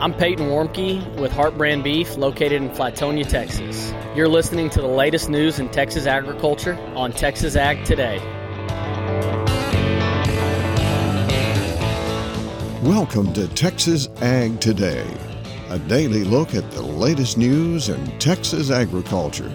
I'm Peyton Warmke with Heart Brand Beef located in Flatonia, Texas. You're listening to the latest news in Texas agriculture on Texas Ag Today. Welcome to Texas Ag Today, a daily look at the latest news in Texas agriculture.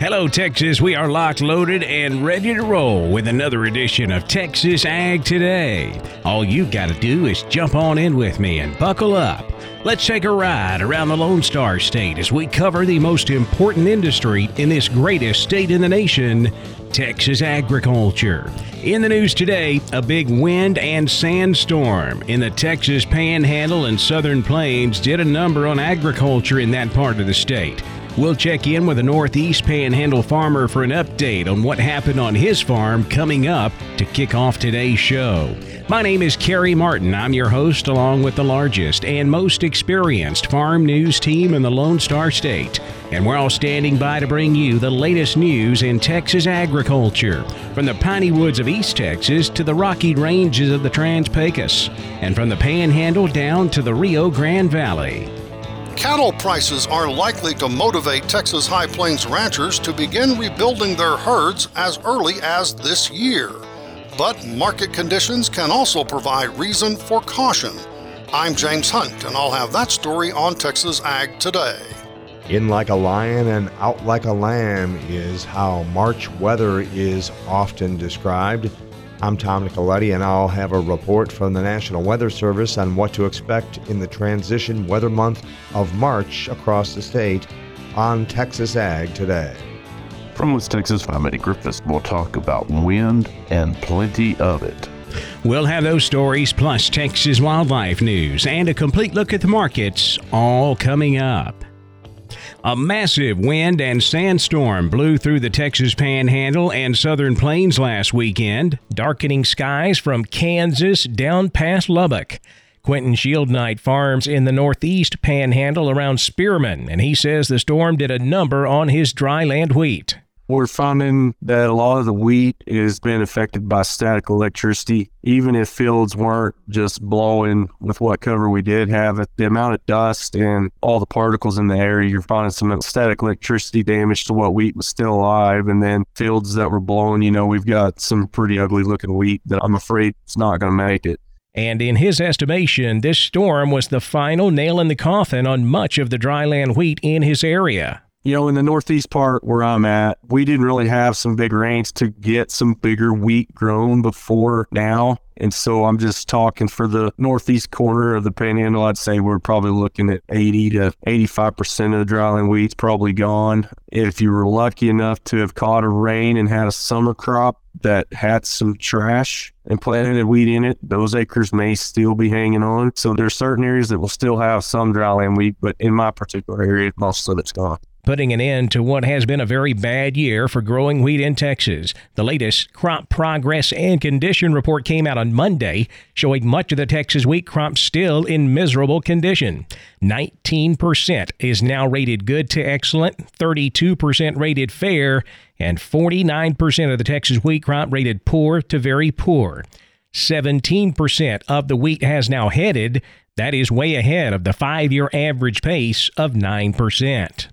Hello, Texas. We are locked, loaded, and ready to roll with another edition of Texas Ag Today. All you've got to do is jump on in with me and buckle up. Let's take a ride around the Lone Star State as we cover the most important industry in this greatest state in the nation Texas agriculture. In the news today, a big wind and sandstorm in the Texas Panhandle and Southern Plains did a number on agriculture in that part of the state. We'll check in with a Northeast Panhandle farmer for an update on what happened on his farm coming up to kick off today's show. My name is Carey Martin. I'm your host, along with the largest and most experienced farm news team in the Lone Star State. And we're all standing by to bring you the latest news in Texas agriculture, from the piney woods of East Texas to the rocky ranges of the Trans Pecos, and from the Panhandle down to the Rio Grande Valley. Cattle prices are likely to motivate Texas High Plains ranchers to begin rebuilding their herds as early as this year. But market conditions can also provide reason for caution. I'm James Hunt, and I'll have that story on Texas Ag today. In like a lion and out like a lamb is how March weather is often described. I'm Tom Nicoletti, and I'll have a report from the National Weather Service on what to expect in the transition weather month of March across the state on Texas Ag today. From West Texas, I'm Eddie Griffiths. We'll talk about wind and plenty of it. We'll have those stories plus Texas wildlife news and a complete look at the markets all coming up. A massive wind and sandstorm blew through the Texas Panhandle and Southern Plains last weekend, darkening skies from Kansas down past Lubbock. Quentin Shieldnight farms in the northeast panhandle around Spearman, and he says the storm did a number on his dryland wheat. We're finding that a lot of the wheat is being affected by static electricity. Even if fields weren't just blowing with what cover we did have, the amount of dust and all the particles in the air, you're finding some static electricity damage to what wheat was still alive. And then fields that were blowing, you know, we've got some pretty ugly looking wheat that I'm afraid it's not going to make it. And in his estimation, this storm was the final nail in the coffin on much of the dryland wheat in his area you know, in the northeast part where I'm at, we didn't really have some big rains to get some bigger wheat grown before now. And so I'm just talking for the northeast corner of the panhandle. I'd say we're probably looking at 80 to 85% of the dryland wheat's probably gone. If you were lucky enough to have caught a rain and had a summer crop that had some trash and planted wheat in it, those acres may still be hanging on. So there's certain areas that will still have some dryland wheat, but in my particular area, most of it's gone putting an end to what has been a very bad year for growing wheat in Texas. The latest crop progress and condition report came out on Monday, showing much of the Texas wheat crop still in miserable condition. 19% is now rated good to excellent, 32% rated fair, and 49% of the Texas wheat crop rated poor to very poor. 17% of the wheat has now headed. That is way ahead of the five year average pace of 9%.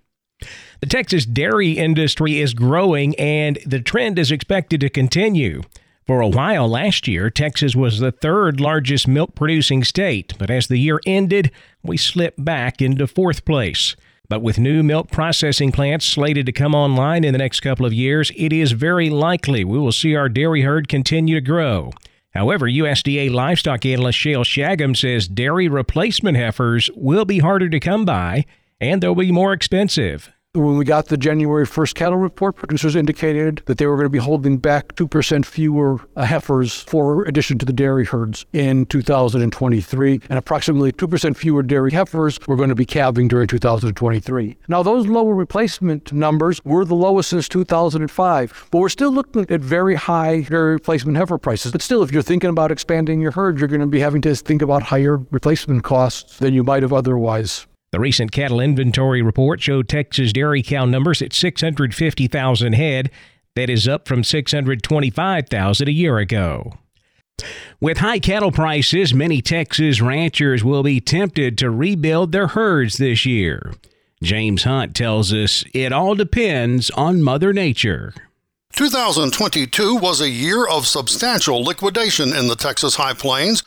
The Texas dairy industry is growing and the trend is expected to continue. For a while last year, Texas was the third largest milk producing state, but as the year ended, we slipped back into fourth place. But with new milk processing plants slated to come online in the next couple of years, it is very likely we will see our dairy herd continue to grow. However, USDA livestock analyst Shayle Shagam says dairy replacement heifers will be harder to come by and they'll be more expensive. When we got the January 1st cattle report, producers indicated that they were going to be holding back 2% fewer uh, heifers for addition to the dairy herds in 2023, and approximately 2% fewer dairy heifers were going to be calving during 2023. Now, those lower replacement numbers were the lowest since 2005, but we're still looking at very high dairy replacement heifer prices. But still, if you're thinking about expanding your herd, you're going to be having to think about higher replacement costs than you might have otherwise. The recent cattle inventory report showed Texas dairy cow numbers at 650,000 head. That is up from 625,000 a year ago. With high cattle prices, many Texas ranchers will be tempted to rebuild their herds this year. James Hunt tells us it all depends on Mother Nature. 2022 was a year of substantial liquidation in the Texas High Plains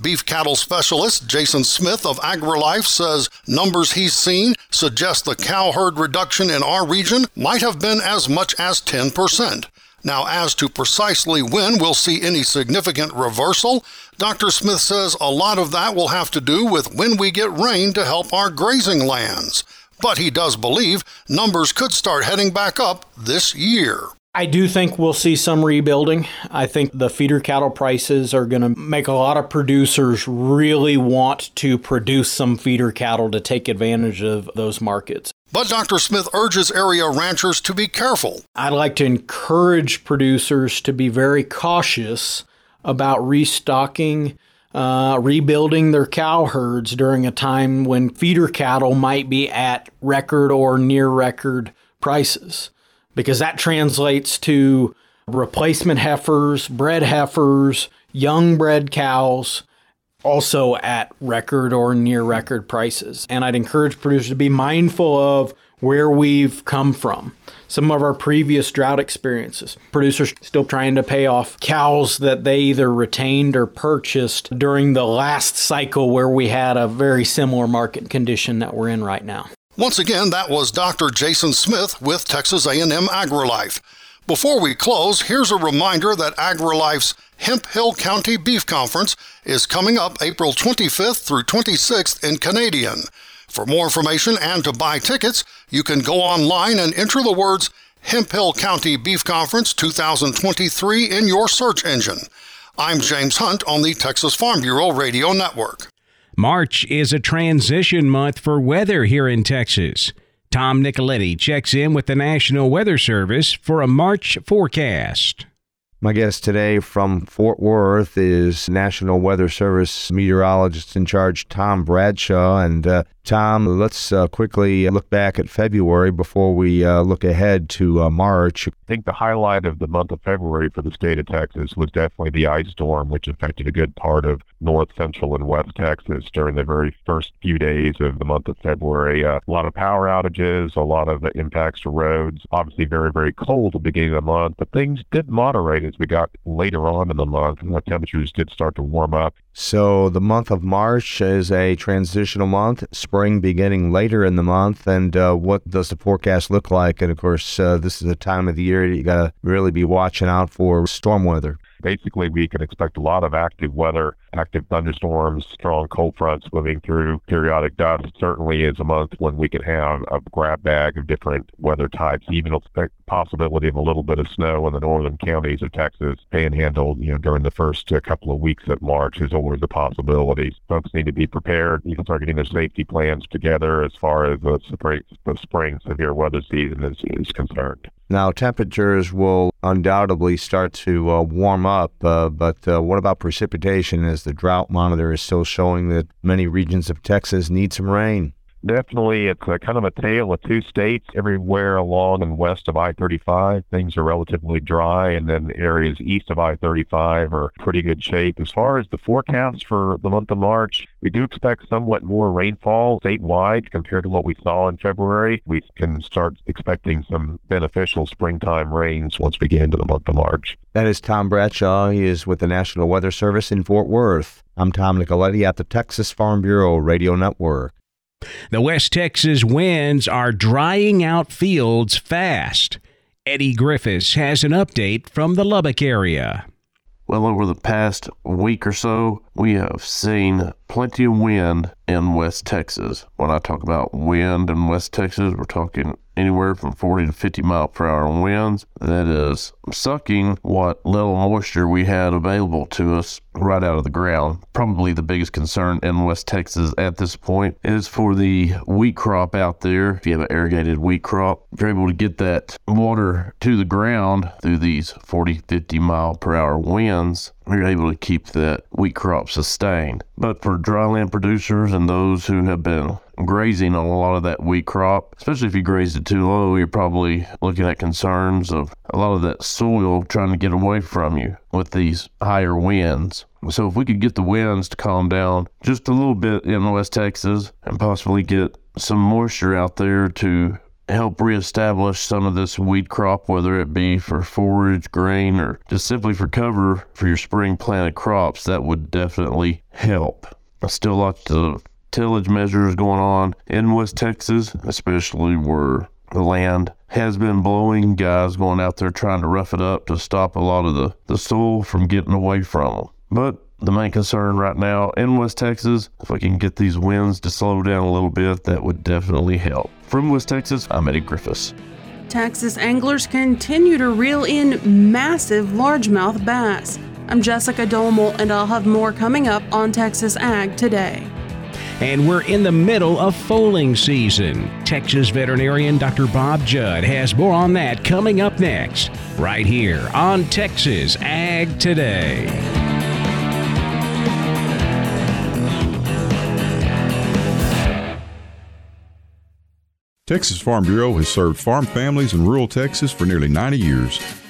Beef cattle specialist Jason Smith of AgriLife says numbers he's seen suggest the cow herd reduction in our region might have been as much as 10%. Now, as to precisely when we'll see any significant reversal, Dr. Smith says a lot of that will have to do with when we get rain to help our grazing lands. But he does believe numbers could start heading back up this year. I do think we'll see some rebuilding. I think the feeder cattle prices are going to make a lot of producers really want to produce some feeder cattle to take advantage of those markets. But Dr. Smith urges area ranchers to be careful. I'd like to encourage producers to be very cautious about restocking, uh, rebuilding their cow herds during a time when feeder cattle might be at record or near record prices because that translates to replacement heifers, bred heifers, young bred cows, also at record or near record prices. And I'd encourage producers to be mindful of where we've come from. Some of our previous drought experiences. Producers still trying to pay off cows that they either retained or purchased during the last cycle where we had a very similar market condition that we're in right now. Once again, that was Dr. Jason Smith with Texas A&M AgriLife. Before we close, here's a reminder that AgriLife's Hemphill County Beef Conference is coming up April 25th through 26th in Canadian. For more information and to buy tickets, you can go online and enter the words Hemphill County Beef Conference 2023 in your search engine. I'm James Hunt on the Texas Farm Bureau Radio Network. March is a transition month for weather here in Texas. Tom Nicoletti checks in with the National Weather Service for a March forecast. My guest today from Fort Worth is National Weather Service meteorologist in charge Tom Bradshaw. And uh, Tom, let's uh, quickly look back at February before we uh, look ahead to uh, March. I think the highlight of the month of February for the state of Texas was definitely the ice storm, which affected a good part of north, central, and west Texas during the very first few days of the month of February. Uh, a lot of power outages, a lot of impacts to roads. Obviously, very, very cold at the beginning of the month, but things did moderate as we got later on in the month. And the temperatures did start to warm up. So the month of March is a transitional month, spring beginning later in the month. And uh, what does the forecast look like? And of course, uh, this is a time of the year you got to really be watching out for storm weather basically we can expect a lot of active weather, active thunderstorms, strong cold fronts moving through, periodic dust. Certainly is a month when we can have a grab bag of different weather types, even a possibility of a little bit of snow in the northern counties of Texas, panhandle, you know, during the first uh, couple of weeks of March is always a possibility. Folks need to be prepared. You can start getting their safety plans together as far as the spring, the spring severe weather season is, is concerned. Now, temperatures will undoubtedly start to uh, warm up, uh, but uh, what about precipitation as the drought monitor is still showing that many regions of Texas need some rain? Definitely, it's a kind of a tale of two states. Everywhere along and west of I-35, things are relatively dry, and then areas east of I-35 are pretty good shape. As far as the forecast for the month of March, we do expect somewhat more rainfall statewide compared to what we saw in February. We can start expecting some beneficial springtime rains once we get into the month of March. That is Tom Bradshaw. He is with the National Weather Service in Fort Worth. I'm Tom Nicoletti at the Texas Farm Bureau Radio Network. The West Texas winds are drying out fields fast. Eddie Griffiths has an update from the Lubbock area. Well, over the past week or so, we have seen plenty of wind in West Texas. When I talk about wind in West Texas, we're talking anywhere from 40 to 50 mile per hour winds. That is sucking what little moisture we had available to us right out of the ground. Probably the biggest concern in West Texas at this point is for the wheat crop out there. If you have an irrigated wheat crop, if you're able to get that water to the ground through these 40, 50 mile per hour winds, you're able to keep that wheat crop sustained. But for dryland producers and those who have been grazing on a lot of that wheat crop, especially if you grazed it too low, you're probably looking at concerns of a lot of that soil trying to get away from you with these higher winds. So if we could get the winds to calm down just a little bit in West Texas and possibly get some moisture out there to help reestablish some of this wheat crop, whether it be for forage, grain, or just simply for cover for your spring planted crops, that would definitely help. I still lots of tillage measures going on in West Texas, especially where the land has been blowing. Guys going out there trying to rough it up to stop a lot of the, the soil from getting away from them. But the main concern right now in West Texas, if we can get these winds to slow down a little bit, that would definitely help. From West Texas, I'm Eddie Griffiths. Texas anglers continue to reel in massive largemouth bass. I'm Jessica Domel, and I'll have more coming up on Texas Ag today and we're in the middle of foaling season. Texas veterinarian Dr. Bob Judd has more on that coming up next, right here on Texas Ag Today. Texas Farm Bureau has served farm families in rural Texas for nearly 90 years.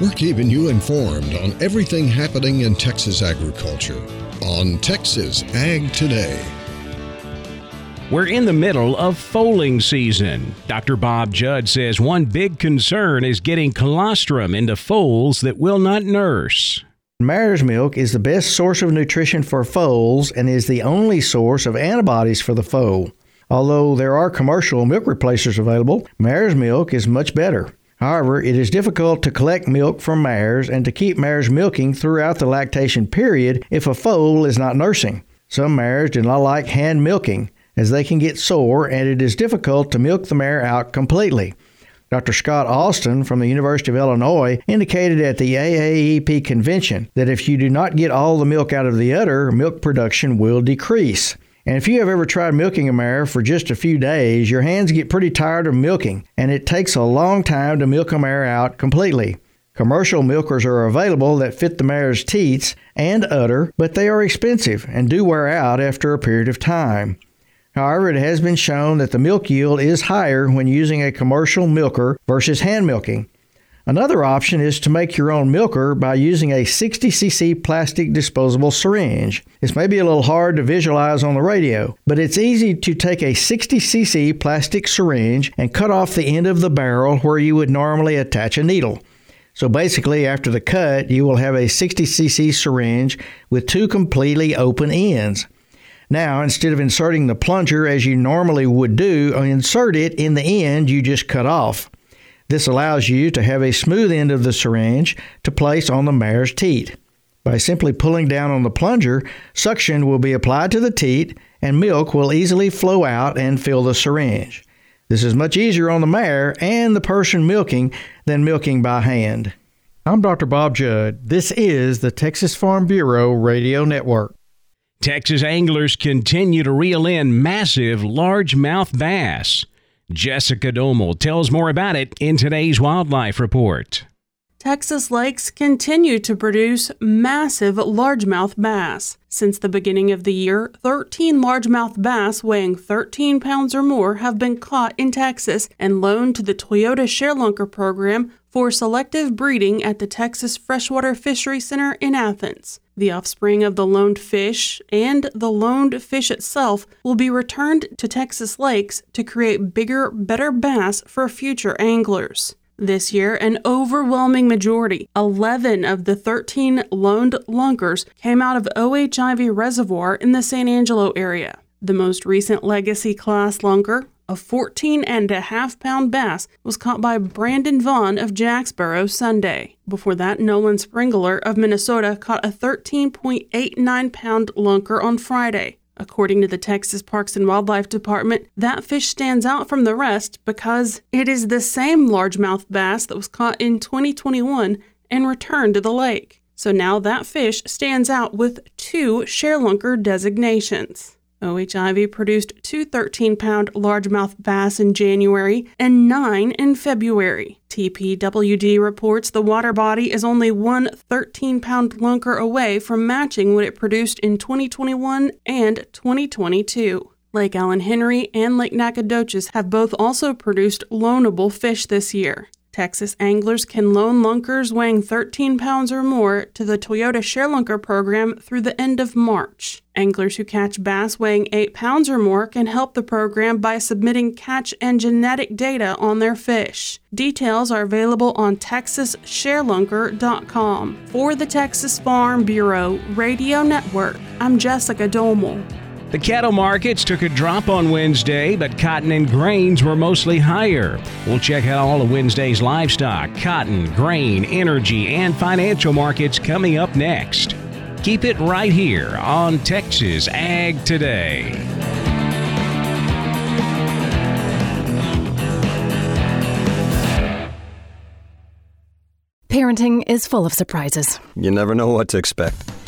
We're keeping you informed on everything happening in Texas agriculture on Texas Ag Today. We're in the middle of foaling season. Dr. Bob Judd says one big concern is getting colostrum into foals that will not nurse. Mare's milk is the best source of nutrition for foals and is the only source of antibodies for the foal. Although there are commercial milk replacers available, mare's milk is much better. However, it is difficult to collect milk from mares and to keep mares milking throughout the lactation period if a foal is not nursing. Some mares do not like hand milking, as they can get sore and it is difficult to milk the mare out completely. Dr. Scott Austin from the University of Illinois indicated at the AAEP convention that if you do not get all the milk out of the udder, milk production will decrease. And if you have ever tried milking a mare for just a few days, your hands get pretty tired of milking, and it takes a long time to milk a mare out completely. Commercial milkers are available that fit the mare's teats and udder, but they are expensive and do wear out after a period of time. However, it has been shown that the milk yield is higher when using a commercial milker versus hand milking. Another option is to make your own milker by using a 60cc plastic disposable syringe. This may be a little hard to visualize on the radio, but it's easy to take a 60cc plastic syringe and cut off the end of the barrel where you would normally attach a needle. So basically, after the cut, you will have a 60cc syringe with two completely open ends. Now, instead of inserting the plunger as you normally would do, uh, insert it in the end you just cut off. This allows you to have a smooth end of the syringe to place on the mare's teat. By simply pulling down on the plunger, suction will be applied to the teat and milk will easily flow out and fill the syringe. This is much easier on the mare and the person milking than milking by hand. I'm Dr. Bob Judd. This is the Texas Farm Bureau Radio Network. Texas anglers continue to reel in massive largemouth bass. Jessica Domel tells more about it in today's Wildlife Report. Texas lakes continue to produce massive largemouth bass. Since the beginning of the year, 13 largemouth bass weighing 13 pounds or more have been caught in Texas and loaned to the Toyota ShareLunker program for selective breeding at the Texas Freshwater Fishery Center in Athens. The offspring of the loaned fish and the loaned fish itself will be returned to Texas lakes to create bigger, better bass for future anglers. This year, an overwhelming majority, 11 of the 13 loaned lunkers, came out of O.H. Ivie Reservoir in the San Angelo area. The most recent legacy class lunker, a 14 and a half pound bass, was caught by Brandon Vaughn of Jacksboro Sunday. Before that, Nolan Springler of Minnesota caught a 13.89 pound lunker on Friday. According to the Texas Parks and Wildlife Department, that fish stands out from the rest because it is the same largemouth bass that was caught in 2021 and returned to the lake. So now that fish stands out with two ShareLunker designations. O.H. Ivie produced two 13 pound largemouth bass in January and nine in February. TPWD reports the water body is only one 13 pound lunker away from matching what it produced in 2021 and 2022. Lake Alan Henry and Lake Nacogdoches have both also produced loanable fish this year. Texas anglers can loan lunkers weighing 13 pounds or more to the Toyota ShareLunker program through the end of March. Anglers who catch bass weighing 8 pounds or more can help the program by submitting catch and genetic data on their fish. Details are available on texassharelunker.com. For the Texas Farm Bureau Radio Network, I'm Jessica Domel. The cattle markets took a drop on Wednesday, but cotton and grains were mostly higher. We'll check out all of Wednesday's livestock, cotton, grain, energy, and financial markets coming up next. Keep it right here on Texas Ag Today. Parenting is full of surprises. You never know what to expect.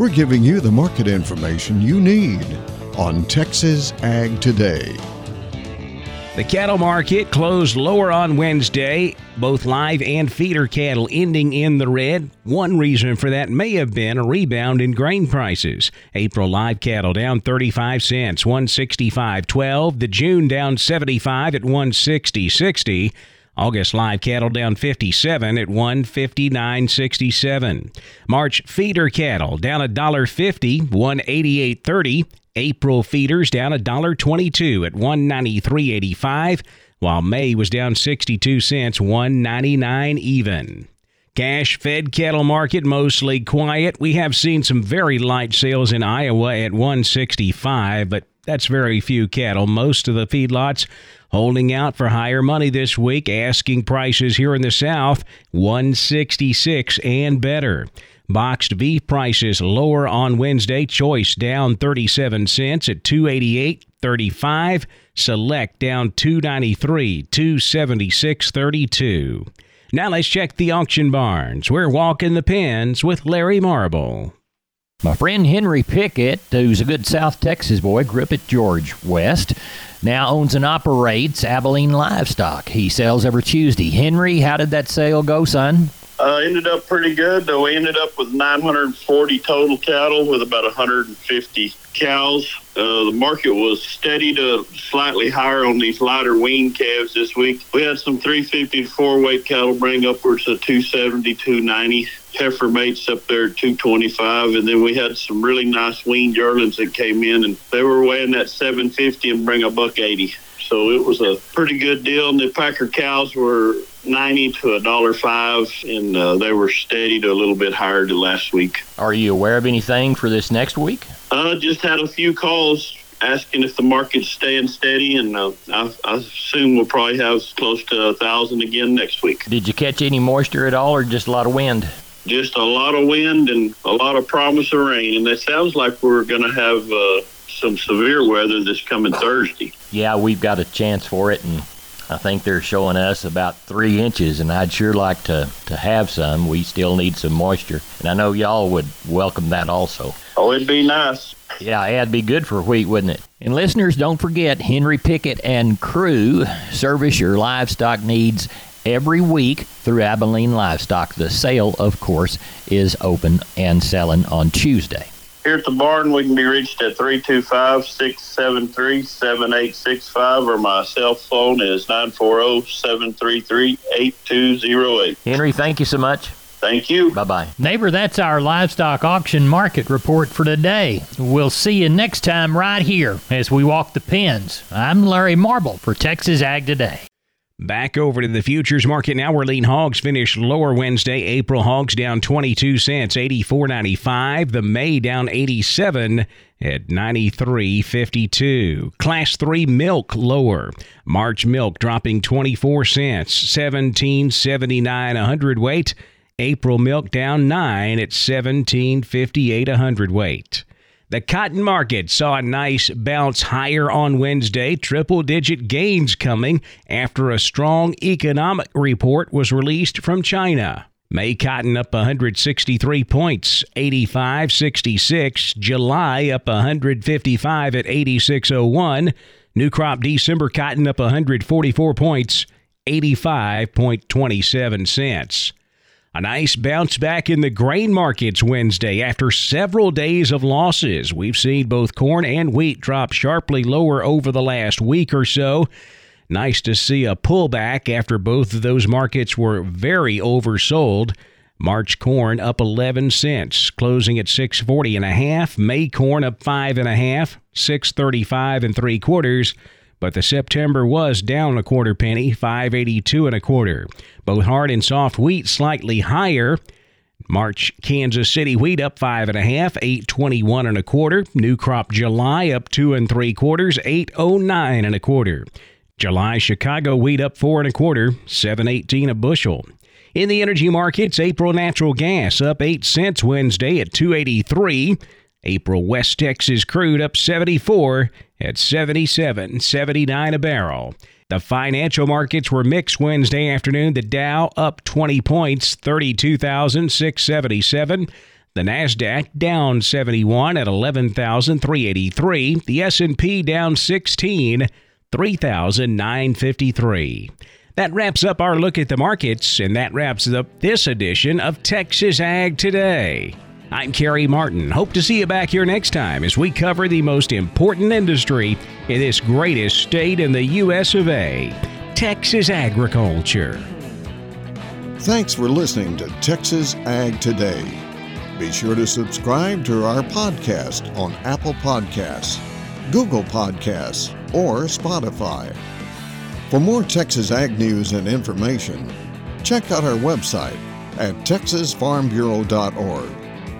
We're giving you the market information you need on Texas Ag Today. The cattle market closed lower on Wednesday, both live and feeder cattle ending in the red. One reason for that may have been a rebound in grain prices. April live cattle down 35 cents, 165.12. The June down 75 at 160.60. August live cattle down 57 at 159.67. March feeder cattle down $1.50, 188.30. April feeders down $1.22 at 193.85, while May was down 62 cents, 199 even. Cash fed cattle market mostly quiet. We have seen some very light sales in Iowa at 165, but that's very few cattle. Most of the feedlots holding out for higher money this week, asking prices here in the South 166 and better. Boxed beef prices lower on Wednesday. Choice down 37 cents at 288.35. Select down 293, 276.32. Now let's check the auction barns. We're walking the pens with Larry Marble. My friend Henry Pickett, who's a good South Texas boy, grew up at George West, now owns and operates Abilene Livestock. He sells every Tuesday. Henry, how did that sale go, son? Uh, ended up pretty good. Though we ended up with 940 total cattle with about 150 cows. Uh, the market was steady to slightly higher on these lighter wean calves this week. We had some 350 to four weight cattle bring upwards of 270, 290. Heifer mates up there at 225, and then we had some really nice wean yearlings that came in, and they were weighing that 750 and bring a buck 80. So it was a pretty good deal. And the Packer cows were 90 to a dollar five, and uh, they were steady to a little bit higher to last week. Are you aware of anything for this next week? Uh, just had a few calls asking if the market's staying steady, and uh, I, I assume we'll probably have close to a thousand again next week. Did you catch any moisture at all, or just a lot of wind? Just a lot of wind and a lot of promise of rain, and it sounds like we're going to have uh, some severe weather this coming Thursday. Yeah, we've got a chance for it, and I think they're showing us about three inches, and I'd sure like to, to have some. We still need some moisture, and I know y'all would welcome that also. Oh, it'd be nice. Yeah, it'd be good for wheat, wouldn't it? And listeners, don't forget Henry Pickett and crew service your livestock needs every week through Abilene Livestock. The sale, of course, is open and selling on Tuesday. Here at the barn, we can be reached at 325 673 7865, or my cell phone is 940 733 8208. Henry, thank you so much. Thank you. Bye bye. Neighbor, that's our livestock auction market report for today. We'll see you next time right here as we walk the pens. I'm Larry Marble for Texas Ag Today. Back over to the futures market now. Where lean hogs finished lower Wednesday. April hogs down 22 cents, 84.95. The May down 87 at 93.52. Class 3 milk lower. March milk dropping 24 cents, 17.79 a hundredweight. April milk down 9 at 17.58 a hundredweight. The cotton market saw a nice bounce higher on Wednesday, triple digit gains coming after a strong economic report was released from China. May cotton up 163 points, 85.66. July up 155 at 86.01. New crop December cotton up 144 points, 85.27 cents. A nice bounce back in the grain markets Wednesday after several days of losses. We've seen both corn and wheat drop sharply lower over the last week or so. Nice to see a pullback after both of those markets were very oversold. March corn up 11 cents, closing at 640 and a half. May corn up five and a half, 635 and three quarters but the September was down a quarter penny, 582 and a quarter. Both hard and soft wheat slightly higher. March Kansas City wheat up five and a half, 821 and a quarter. New crop July up two and three quarters, 809 and a quarter. July Chicago wheat up four and a quarter, 718 a bushel. In the energy markets, April natural gas up 8 cents Wednesday at 283. April West Texas crude up 74 at 77.79 a barrel. The financial markets were mixed Wednesday afternoon. The Dow up 20 points, 32,677. The Nasdaq down 71 at 11,383. The S&P down 16, 3,953. That wraps up our look at the markets, and that wraps up this edition of Texas Ag Today. I'm Carey Martin. Hope to see you back here next time as we cover the most important industry in this greatest state in the U.S. of A. Texas agriculture. Thanks for listening to Texas Ag Today. Be sure to subscribe to our podcast on Apple Podcasts, Google Podcasts, or Spotify. For more Texas Ag news and information, check out our website at texasfarmbureau.org